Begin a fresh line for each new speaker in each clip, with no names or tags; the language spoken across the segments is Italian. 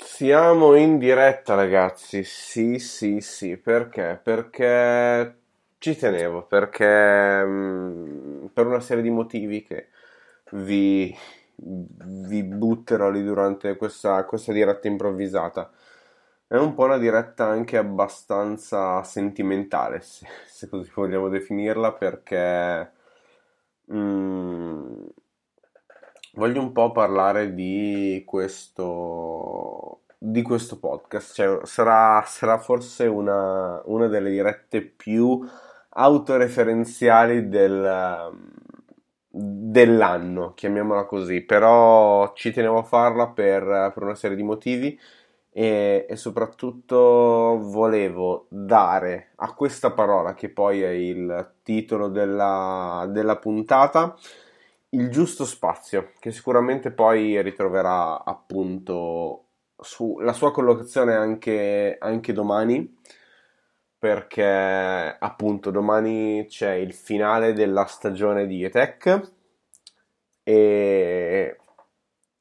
Siamo in diretta, ragazzi. Sì, sì, sì. Perché? Perché ci tenevo, perché mm, per una serie di motivi che vi, vi butterò lì durante questa, questa diretta improvvisata. È un po' una diretta anche abbastanza sentimentale, se, se così vogliamo definirla, perché mm, voglio un po' parlare di questo, di questo podcast. Cioè, sarà, sarà forse una, una delle dirette più autoreferenziali del, dell'anno, chiamiamola così, però ci tenevo a farla per, per una serie di motivi e, e, soprattutto volevo dare a questa parola, che poi è il titolo della, della puntata, il giusto spazio, che sicuramente poi ritroverà appunto su, la sua collocazione anche, anche domani perché appunto domani c'è il finale della stagione di ETEC e,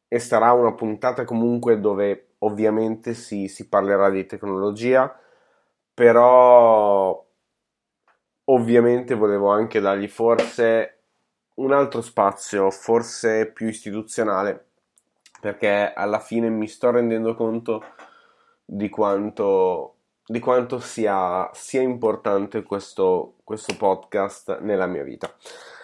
e sarà una puntata comunque dove ovviamente si, si parlerà di tecnologia, però ovviamente volevo anche dargli forse un altro spazio, forse più istituzionale, perché alla fine mi sto rendendo conto di quanto di quanto sia, sia importante questo, questo, podcast nella mia vita.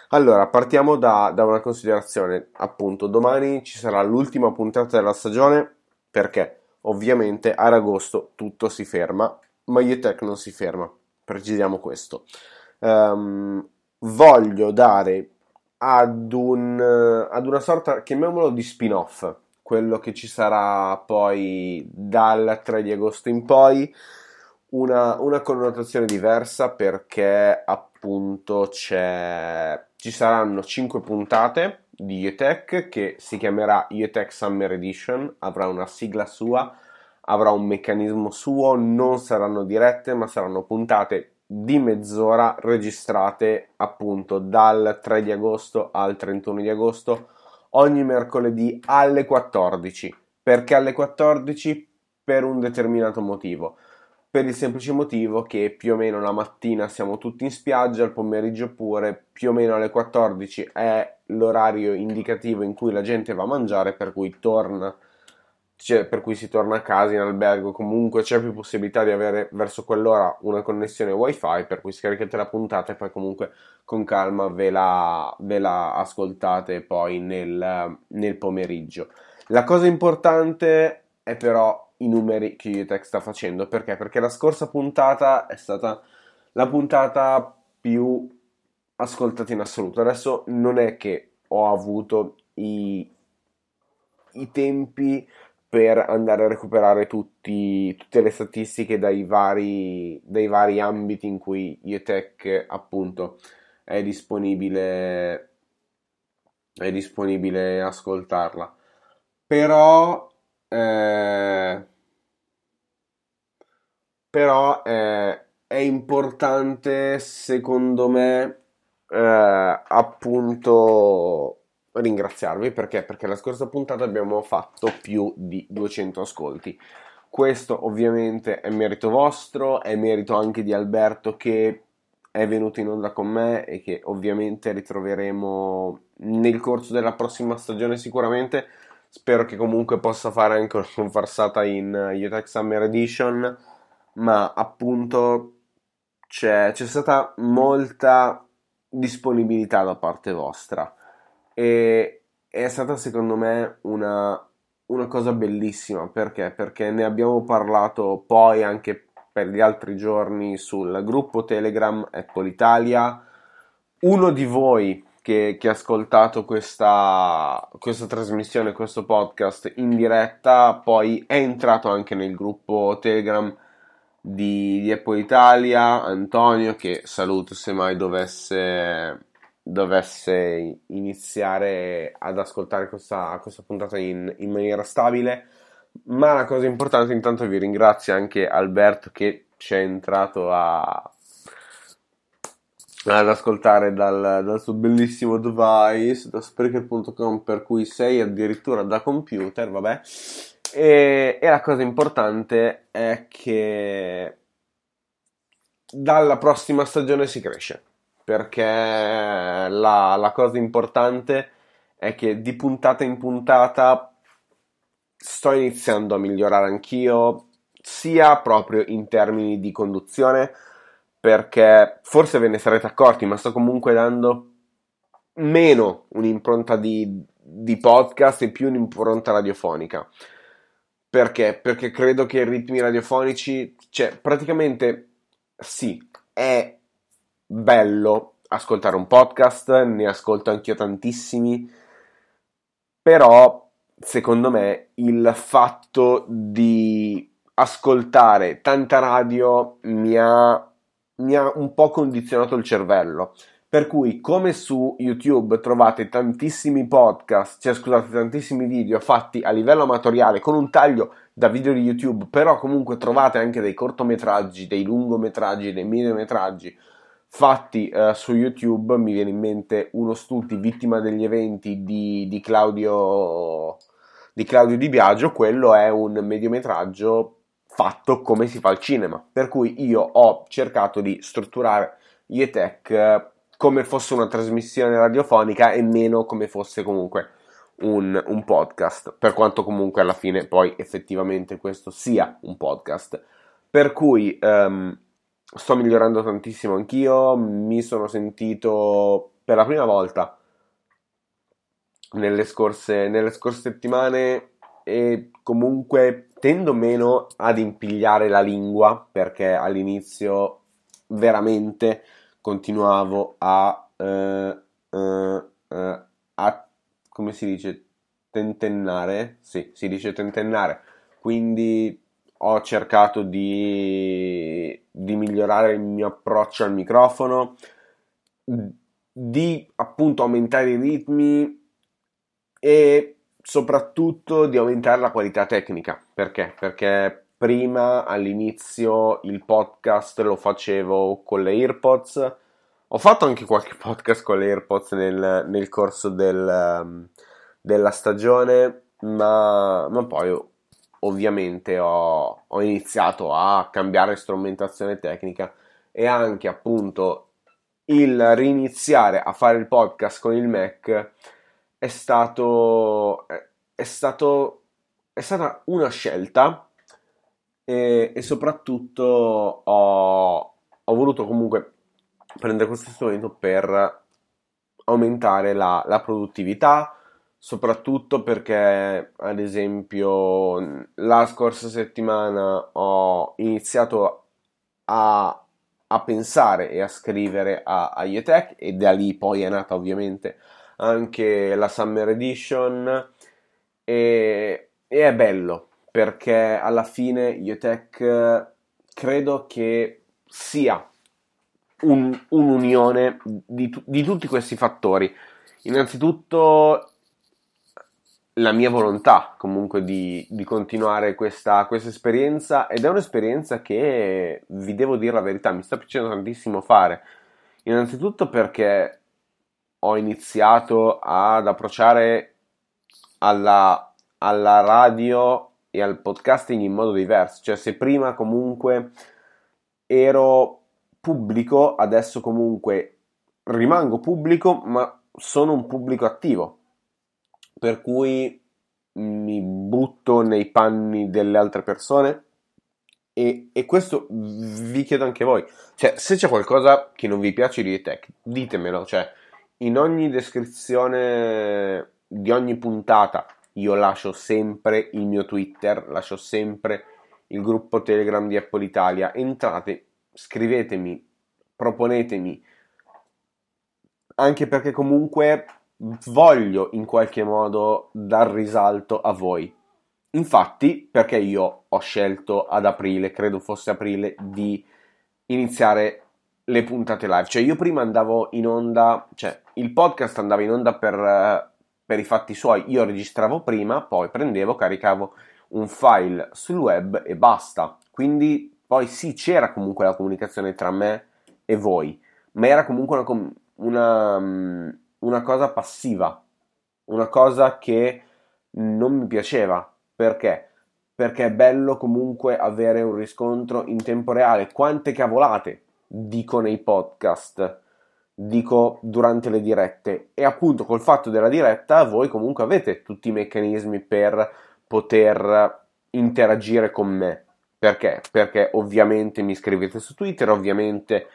Allora, partiamo da, da, una considerazione. Appunto, domani ci sarà l'ultima puntata della stagione perché ovviamente ad agosto tutto si ferma, ma Yetech non si ferma. Precisiamo questo. Um, voglio dare ad, un, ad una sorta, chiamiamolo di spin-off, quello che ci sarà poi dal 3 di agosto in poi una, una connotazione diversa perché appunto ci saranno 5 puntate di ETEC che si chiamerà ETEC Summer Edition, avrà una sigla sua, avrà un meccanismo suo, non saranno dirette ma saranno puntate di mezz'ora registrate appunto dal 3 di agosto al 31 di agosto ogni mercoledì alle 14. Perché alle 14? Per un determinato motivo per il semplice motivo che più o meno la mattina siamo tutti in spiaggia, il pomeriggio pure, più o meno alle 14 è l'orario indicativo in cui la gente va a mangiare, per cui torna, cioè, per cui si torna a casa in albergo, comunque c'è più possibilità di avere verso quell'ora una connessione wifi, per cui scaricate la puntata e poi comunque con calma ve la, ve la ascoltate poi nel, nel pomeriggio. La cosa importante è però i numeri che Utech sta facendo. Perché? Perché la scorsa puntata è stata la puntata più ascoltata in assoluto. Adesso non è che ho avuto i, i tempi per andare a recuperare tutti, tutte le statistiche dai vari, dai vari ambiti in cui Utech appunto è disponibile, è disponibile ascoltarla. Però eh, però eh, è importante secondo me eh, appunto ringraziarvi perché? perché la scorsa puntata abbiamo fatto più di 200 ascolti. Questo ovviamente è merito vostro è merito anche di Alberto che è venuto in onda con me e che ovviamente ritroveremo nel corso della prossima stagione sicuramente. Spero che comunque possa fare anche una conversata in UTech Summer Edition, ma appunto c'è, c'è stata molta disponibilità da parte vostra e è stata secondo me una, una cosa bellissima perché? Perché ne abbiamo parlato poi anche per gli altri giorni sul gruppo Telegram Apple Italia. Uno di voi che, che ha ascoltato questa, questa trasmissione, questo podcast in diretta, poi è entrato anche nel gruppo Telegram di, di Apple Italia, Antonio, che saluto se mai dovesse, dovesse iniziare ad ascoltare questa, questa puntata in, in maniera stabile. Ma la cosa importante, intanto vi ringrazio anche Alberto che ci è entrato a, ad ascoltare dal, dal, suo bellissimo device da Spreaker.com per cui sei addirittura da computer, vabbè. E, e, la cosa importante è che dalla prossima stagione si cresce perché la, la cosa importante è che di puntata in puntata sto iniziando a migliorare anch'io sia proprio in termini di conduzione perché forse ve ne sarete accorti, ma sto comunque dando meno un'impronta di, di podcast e più un'impronta radiofonica. Perché? Perché credo che i ritmi radiofonici, cioè praticamente sì, è bello ascoltare un podcast, ne ascolto anch'io tantissimi, però secondo me il fatto di ascoltare tanta radio mi ha mi ha un po' condizionato il cervello. Per cui, come su YouTube trovate tantissimi podcast, cioè scusate, tantissimi video fatti a livello amatoriale con un taglio da video di YouTube, però comunque trovate anche dei cortometraggi, dei lungometraggi, dei mediometraggi fatti uh, su YouTube. Mi viene in mente uno studio vittima degli eventi di, di Claudio di Claudio Di Biagio, quello è un mediometraggio fatto come si fa al cinema. Per cui io ho cercato di strutturare Yetech eh, come fosse una trasmissione radiofonica e meno come fosse comunque un, un, podcast, per quanto comunque alla fine poi effettivamente questo sia un podcast. Per cui um, sto migliorando tantissimo anch'io, mi sono sentito per la prima volta nelle scorse, nelle scorse settimane e comunque tendo meno ad impigliare la lingua perché all'inizio veramente continuavo a, uh, uh, uh, a come si dice tentennare? Sì si dice tentennare. Quindi ho cercato di, di migliorare il mio approccio al microfono di appunto aumentare i ritmi e soprattutto di aumentare la qualità tecnica. Perché? Perché prima all'inizio il podcast lo facevo con le AirPods. Ho fatto anche qualche podcast con le AirPods nel, nel corso del, della stagione, ma, ma poi ovviamente ho, ho, iniziato a cambiare strumentazione tecnica e anche appunto il riniziare a fare il podcast con il Mac è stato, è stato è stata una scelta e, e soprattutto ho, ho, voluto comunque prendere questo strumento per aumentare la, la produttività soprattutto perché ad esempio la scorsa settimana ho iniziato a, a pensare e a scrivere a, a Yetech e da lì poi è nata ovviamente anche la Summer Edition e, e è bello perché alla fine Iotech credo che sia un, un'unione di, di tutti questi fattori. Innanzitutto la mia volontà comunque di, di continuare questa, questa, esperienza ed è un'esperienza che vi devo dire la verità, mi sta piacendo tantissimo fare. Innanzitutto perché ho iniziato ad approcciare alla, alla radio e al podcasting in modo diverso. Cioè, se prima comunque ero pubblico, adesso comunque rimango pubblico, ma sono un pubblico attivo. Per cui mi butto nei panni delle altre persone e, e questo vi chiedo anche voi. Cioè, se c'è qualcosa che non vi piace di tech, ditemelo. Cioè, in ogni descrizione di ogni puntata io lascio sempre il mio Twitter, lascio sempre il gruppo Telegram di Apple Italia. Entrate, scrivetemi, proponetemi, anche perché comunque voglio in qualche modo dar risalto a voi. Infatti, perché io ho scelto ad aprile, credo fosse aprile, di iniziare le puntate live. Cioè, io prima andavo in onda, cioè, il podcast andava in onda per, per i fatti suoi. Io registravo prima, poi prendevo, caricavo un file sul web e basta. Quindi, poi sì, c'era comunque la comunicazione tra me e voi, ma era comunque una, una, mm, una cosa passiva, una cosa che non mi piaceva. Perché? Perché è bello comunque avere un riscontro in tempo reale. Quante cavolate dico nei podcast, dico durante le dirette. E appunto col fatto della diretta voi comunque avete tutti i meccanismi per poter interagire con me. Perché? Perché ovviamente mi scrivete su Twitter, ovviamente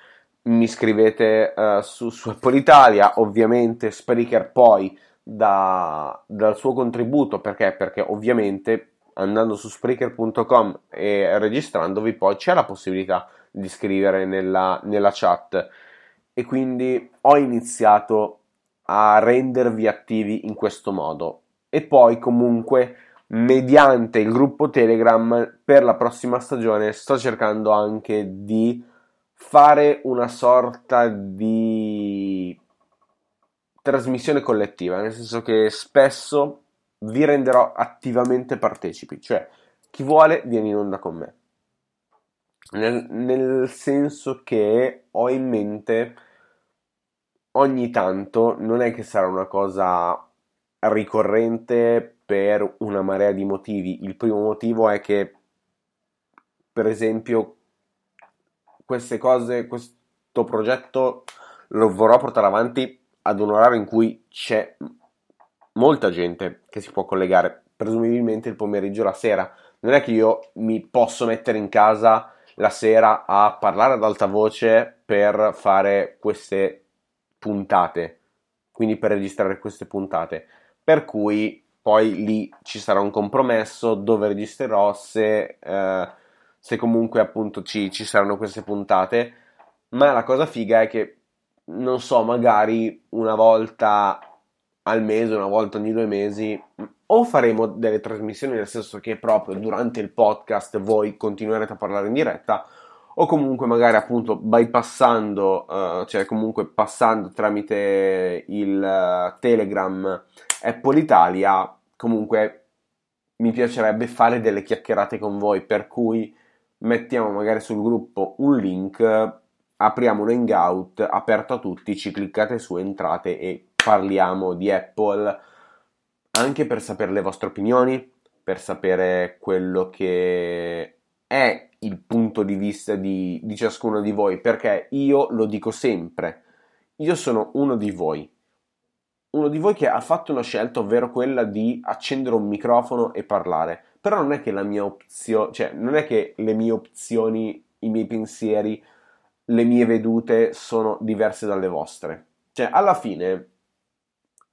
mi scrivete uh, su, su Apple Italia, ovviamente Spreaker poi da, dal suo contributo, perché? Perché ovviamente andando su Spreaker.com e registrandovi poi c'è la possibilità di scrivere nella, nella chat e quindi ho iniziato a rendervi attivi in questo modo e poi comunque mediante il gruppo Telegram per la prossima stagione sto cercando anche di fare una sorta di trasmissione collettiva, nel senso che spesso vi renderò attivamente partecipi, cioè chi vuole viene in onda con me. Nel, nel senso che ho in mente ogni tanto, non è che sarà una cosa ricorrente per una marea di motivi. Il primo motivo è che, per esempio, queste cose, questo progetto lo vorrò portare avanti ad un orario in cui c'è molta gente che si può collegare, presumibilmente il pomeriggio la sera. Non è che io mi posso mettere in casa la sera a parlare ad alta voce per fare queste puntate, quindi per registrare queste puntate. Per cui poi lì ci sarà un compromesso dove registrerò se eh, se comunque appunto ci, ci saranno queste puntate. Ma la cosa figa è che, non so, magari una volta al mese, una volta ogni due mesi, o faremo delle trasmissioni nel senso che proprio durante il podcast voi continuerete a parlare in diretta, o comunque magari appunto bypassando, uh, cioè comunque passando tramite il uh, Telegram Apple Italia, comunque mi piacerebbe fare delle chiacchierate con voi, per cui mettiamo magari sul gruppo un link, apriamo un hangout aperto a tutti, ci cliccate su, entrate e parliamo di Apple. Anche per sapere le vostre opinioni, per sapere quello che è il punto di vista di, di ciascuno di voi, perché io lo dico sempre, io sono uno di voi, uno di voi che ha fatto una scelta, ovvero quella di accendere un microfono e parlare però non è che la mia opzione, cioè non è che le mie opzioni, i miei pensieri, le mie vedute sono diverse dalle vostre. Cioè, alla fine,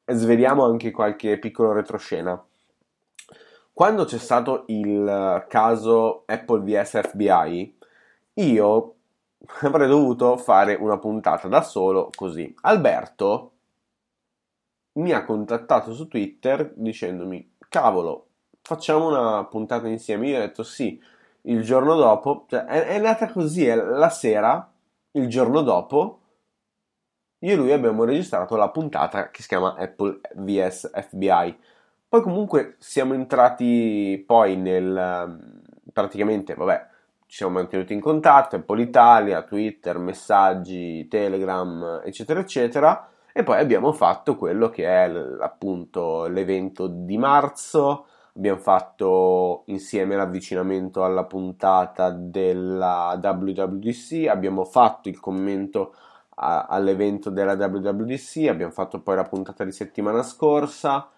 sveliamo anche qualche piccolo retroscena. Quando c'è stato il caso Apple vs FBI, io avrei dovuto fare una puntata da solo così. Alberto mi ha contattato su Twitter dicendomi, cavolo, facciamo una puntata insieme. Io ho detto sì, il giorno dopo, cioè è, è nata così, è la sera, il giorno dopo, io e lui abbiamo registrato la puntata che si chiama Apple vs FBI. Poi comunque siamo entrati poi nel... praticamente, vabbè, ci siamo mantenuti in contatto, Apple Italia, Twitter, messaggi, Telegram, eccetera, eccetera. E poi abbiamo fatto quello che è appunto l'evento di marzo, abbiamo fatto insieme l'avvicinamento alla puntata della WWDC, abbiamo fatto il commento a, all'evento della WWDC, abbiamo fatto poi la puntata di settimana scorsa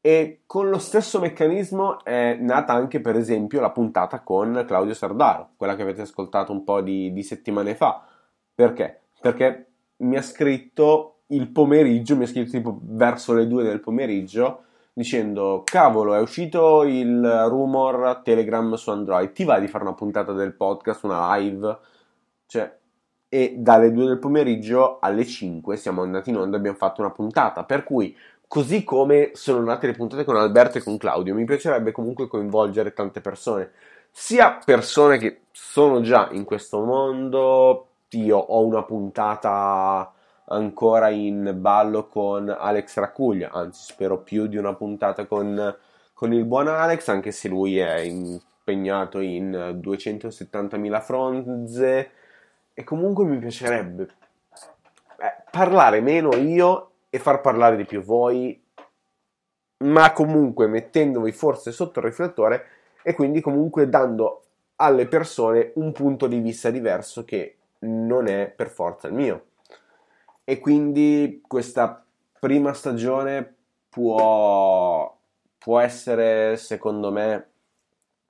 E con lo stesso meccanismo è nata anche, per esempio, la puntata con Claudio Sardaro, quella che avete ascoltato un po' di, di settimane fa. Perché? Perché mi ha scritto il pomeriggio, mi ha scritto tipo verso le 2 del pomeriggio, dicendo cavolo è uscito il rumor Telegram su Android, ti va di fare una puntata del podcast, una live? Cioè, e dalle 2 del pomeriggio alle 5 siamo andati in onda e abbiamo fatto una puntata, per cui così come sono nate le puntate con Alberto e con Claudio, mi piacerebbe comunque coinvolgere tante persone, sia persone che sono già in questo mondo, io ho una puntata ancora in ballo con Alex Racuglia, anzi spero più di una puntata con, con il buon Alex, anche se lui è impegnato in 270.000 fronze. E comunque mi piacerebbe eh, parlare meno io e far parlare di più voi, ma comunque mettendovi forse sotto il riflettore e quindi comunque dando alle persone un punto di vista diverso che non è per forza il mio e quindi questa prima stagione può, può essere, secondo me,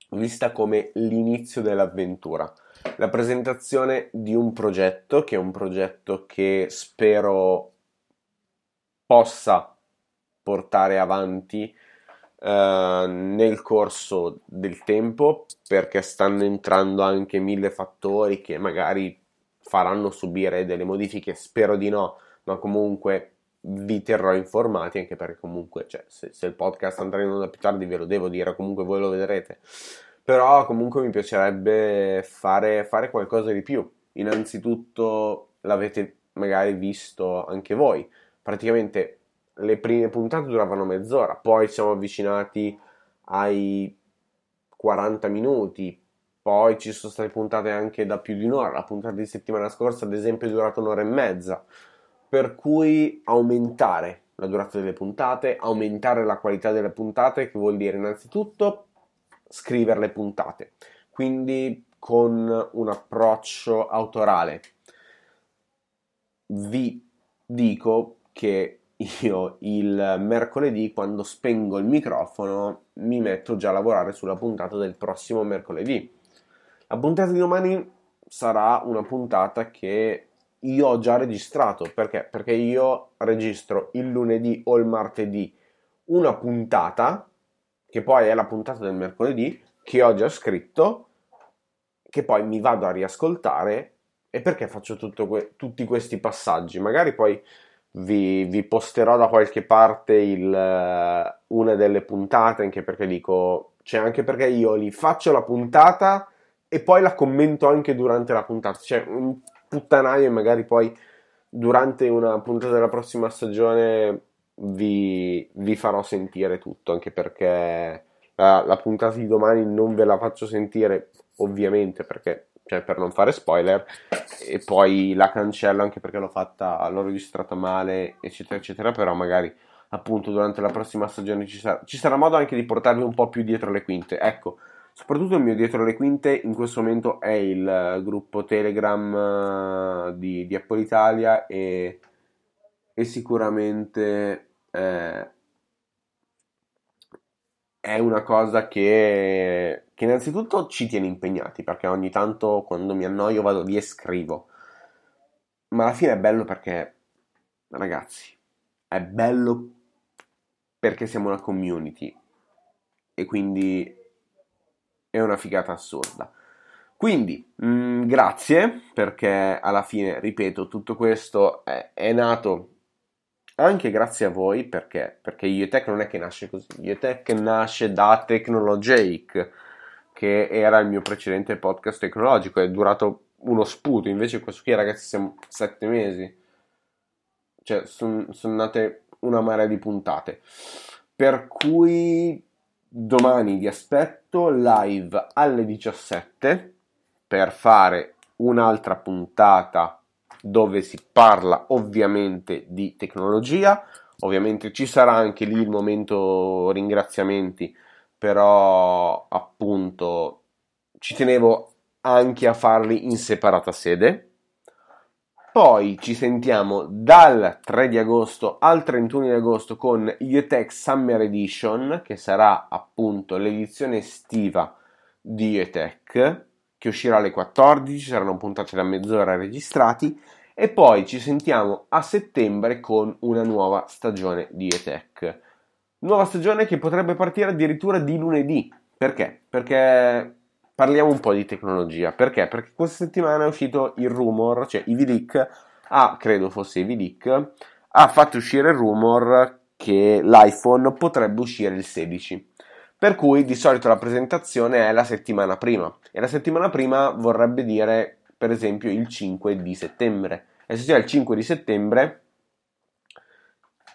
vista come l'inizio dell'avventura. La presentazione di un progetto, che è un progetto che spero possa portare avanti Uh, nel corso del tempo perché stanno entrando anche mille fattori che magari faranno subire delle modifiche, spero di no, ma comunque vi terrò informati anche perché comunque cioè, se, se, il podcast andrà in onda più tardi ve lo devo dire, comunque voi lo vedrete. Però comunque mi piacerebbe fare, fare qualcosa di più. Innanzitutto l'avete magari visto anche voi. Praticamente le prime puntate duravano mezz'ora, poi siamo avvicinati ai 40 minuti, poi ci sono state puntate anche da più di un'ora, la puntata di settimana scorsa ad esempio è durata un'ora e mezza, per cui aumentare la durata delle puntate, aumentare la qualità delle puntate, che vuol dire innanzitutto scrivere le puntate, quindi con un approccio autorale. Vi dico che io il mercoledì, quando spengo il microfono, mi metto già a lavorare sulla puntata del prossimo mercoledì la puntata di domani sarà una puntata che io ho già registrato perché? Perché io registro il lunedì o il martedì una puntata che poi è la puntata del mercoledì che ho già scritto che poi mi vado a riascoltare e perché faccio que- tutti questi passaggi magari poi vi, vi posterò da qualche parte il, uh, una delle puntate anche perché dico cioè anche perché io li faccio la puntata e poi la commento anche durante la puntata. Cioè, un puttanaio e magari poi durante una puntata della prossima stagione vi, vi farò sentire tutto, anche perché la, la, puntata di domani non ve la faccio sentire, ovviamente, perché, cioè, per non fare spoiler, e poi la cancello anche perché l'ho fatta, l'ho registrata male, eccetera, eccetera, però magari appunto durante la prossima stagione ci sarà, ci sarà modo anche di portarvi un po' più dietro le quinte. Ecco, Soprattutto il mio dietro le quinte in questo momento è il eh, gruppo Telegram eh, di, di Apple Italia e, e sicuramente eh, è una cosa che, che innanzitutto ci tiene impegnati perché ogni tanto quando mi annoio vado lì e scrivo. Ma alla fine è bello perché, ragazzi, è bello perché siamo una community e quindi è una figata assurda. Quindi, mh, mm, grazie perché alla fine, ripeto, tutto questo è, è, nato anche grazie a voi perché, perché IoTech non è che nasce così, IoTech nasce da Technologic che era il mio precedente podcast tecnologico, è durato uno sputo, invece questo qui ragazzi siamo sette mesi, cioè sono son nate una marea di puntate, per cui domani vi aspetto live alle 17 per fare un'altra puntata dove si parla ovviamente di tecnologia. Ovviamente ci sarà anche lì il momento ringraziamenti, però appunto ci tenevo anche a farli in separata sede. Poi ci sentiamo dal 3 di agosto al 31 di agosto con IETech Summer Edition, che sarà appunto l'edizione estiva di IETech, che uscirà alle 14, saranno puntate da mezz'ora registrati, e poi ci sentiamo a settembre con una nuova stagione di IETech. Nuova stagione che potrebbe partire addirittura di lunedì. Perché? Perché parliamo un po' di tecnologia. Perché? Perché questa settimana è uscito il rumor, cioè Ivy ah, credo fosse Ivy ha fatto uscire il rumor che l'iPhone potrebbe uscire il 16. Per cui di solito la presentazione è la settimana prima. E la settimana prima vorrebbe dire, per esempio, il 5 di settembre. E se sia il 5 di settembre,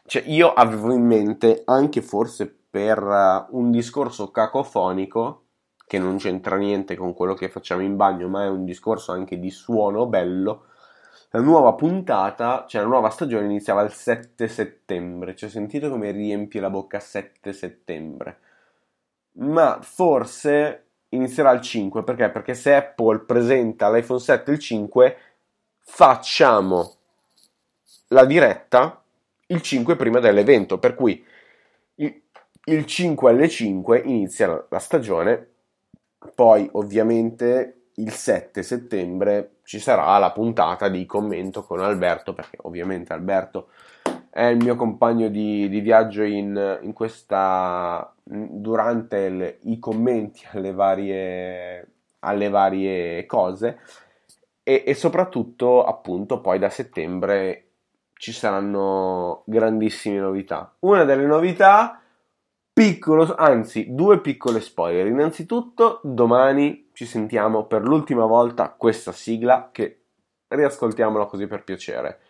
cioè io avevo in mente anche forse per uh, un discorso cacofonico che non c'entra niente con quello che facciamo in bagno, ma è un discorso anche di suono bello. La nuova puntata, cioè la nuova stagione iniziava il 7 settembre. Cioè, sentite come riempie la bocca 7 settembre. Ma forse inizierà il 5 perché? Perché se Apple presenta l'iPhone 7 il 5, facciamo la diretta il 5 prima dell'evento. Per cui il, il 5 alle 5 inizia la stagione poi ovviamente il 7 settembre ci sarà la puntata di commento con Alberto, perché ovviamente Alberto è il mio compagno di, di viaggio in, in, questa durante il, i commenti alle varie, alle varie cose e, e soprattutto appunto poi da settembre ci saranno grandissime novità. Una delle novità piccolo, anzi due piccole spoiler. Innanzitutto domani ci sentiamo per l'ultima volta questa sigla che riascoltiamola così per piacere.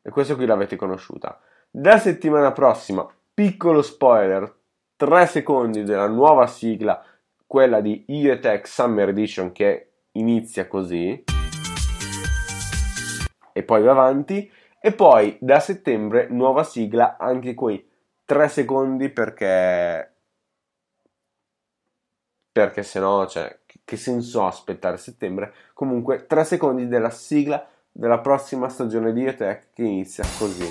E questa qui l'avete conosciuta. Da settimana prossima, piccolo spoiler, 3 secondi della nuova sigla, quella di IETech Summer Edition che inizia così e poi va avanti. E poi da settembre nuova sigla, anche qui 3 secondi perché perché se no, cioè, che senso ha aspettare settembre? Comunque 3 secondi della sigla della prossima stagione di ETEC che inizia così.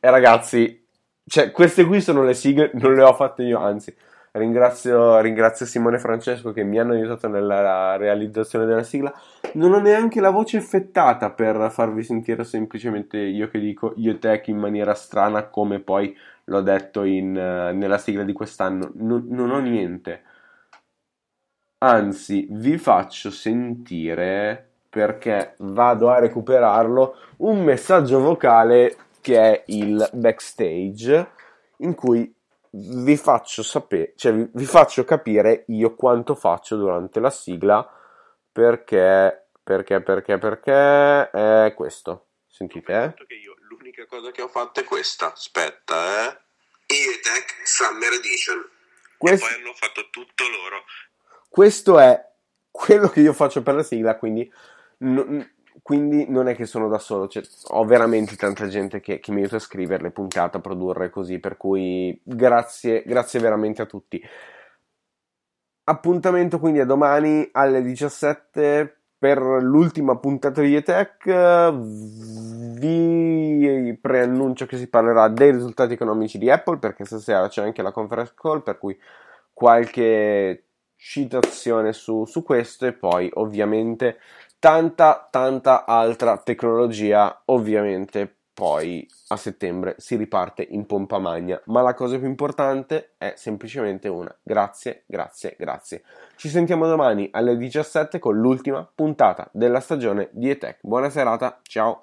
E ragazzi, cioè, queste qui sono le sigle, non le ho fatte io, anzi, Ringrazio, ringrazio Simone e Francesco che mi hanno aiutato nella realizzazione della sigla. Non ho neanche la voce effettata per farvi sentire semplicemente io che dico io tech in maniera strana come poi l'ho detto in, uh, nella sigla di quest'anno. Non, non ho niente. Anzi, vi faccio sentire perché vado a recuperarlo un messaggio vocale che è il backstage in cui vi faccio sapere, cioè vi, vi faccio capire io quanto faccio durante la sigla perché, perché, perché, perché è questo. Sentite, eh?
Io, l'unica cosa che ho fatto è questa. Aspetta, eh. ETEC Summer Edition. Questo... E poi hanno fatto tutto loro.
Questo è quello che io faccio per la sigla, quindi n- quindi non è che sono da solo, cioè, ho veramente tanta gente che, che, mi aiuta a scrivere le puntate, a produrre così, per cui grazie, grazie veramente a tutti. Appuntamento quindi a domani alle 17 per l'ultima puntata di ETEC. Vi preannuncio che si parlerà dei risultati economici di Apple perché stasera c'è anche la conference call, per cui qualche citazione su, su questo e poi ovviamente tanta tanta altra tecnologia ovviamente poi a settembre si riparte in pompa magna. Ma la cosa più importante è semplicemente una. Grazie grazie grazie. Ci sentiamo domani alle 17 con l'ultima puntata della stagione di ETEC buona serata ciao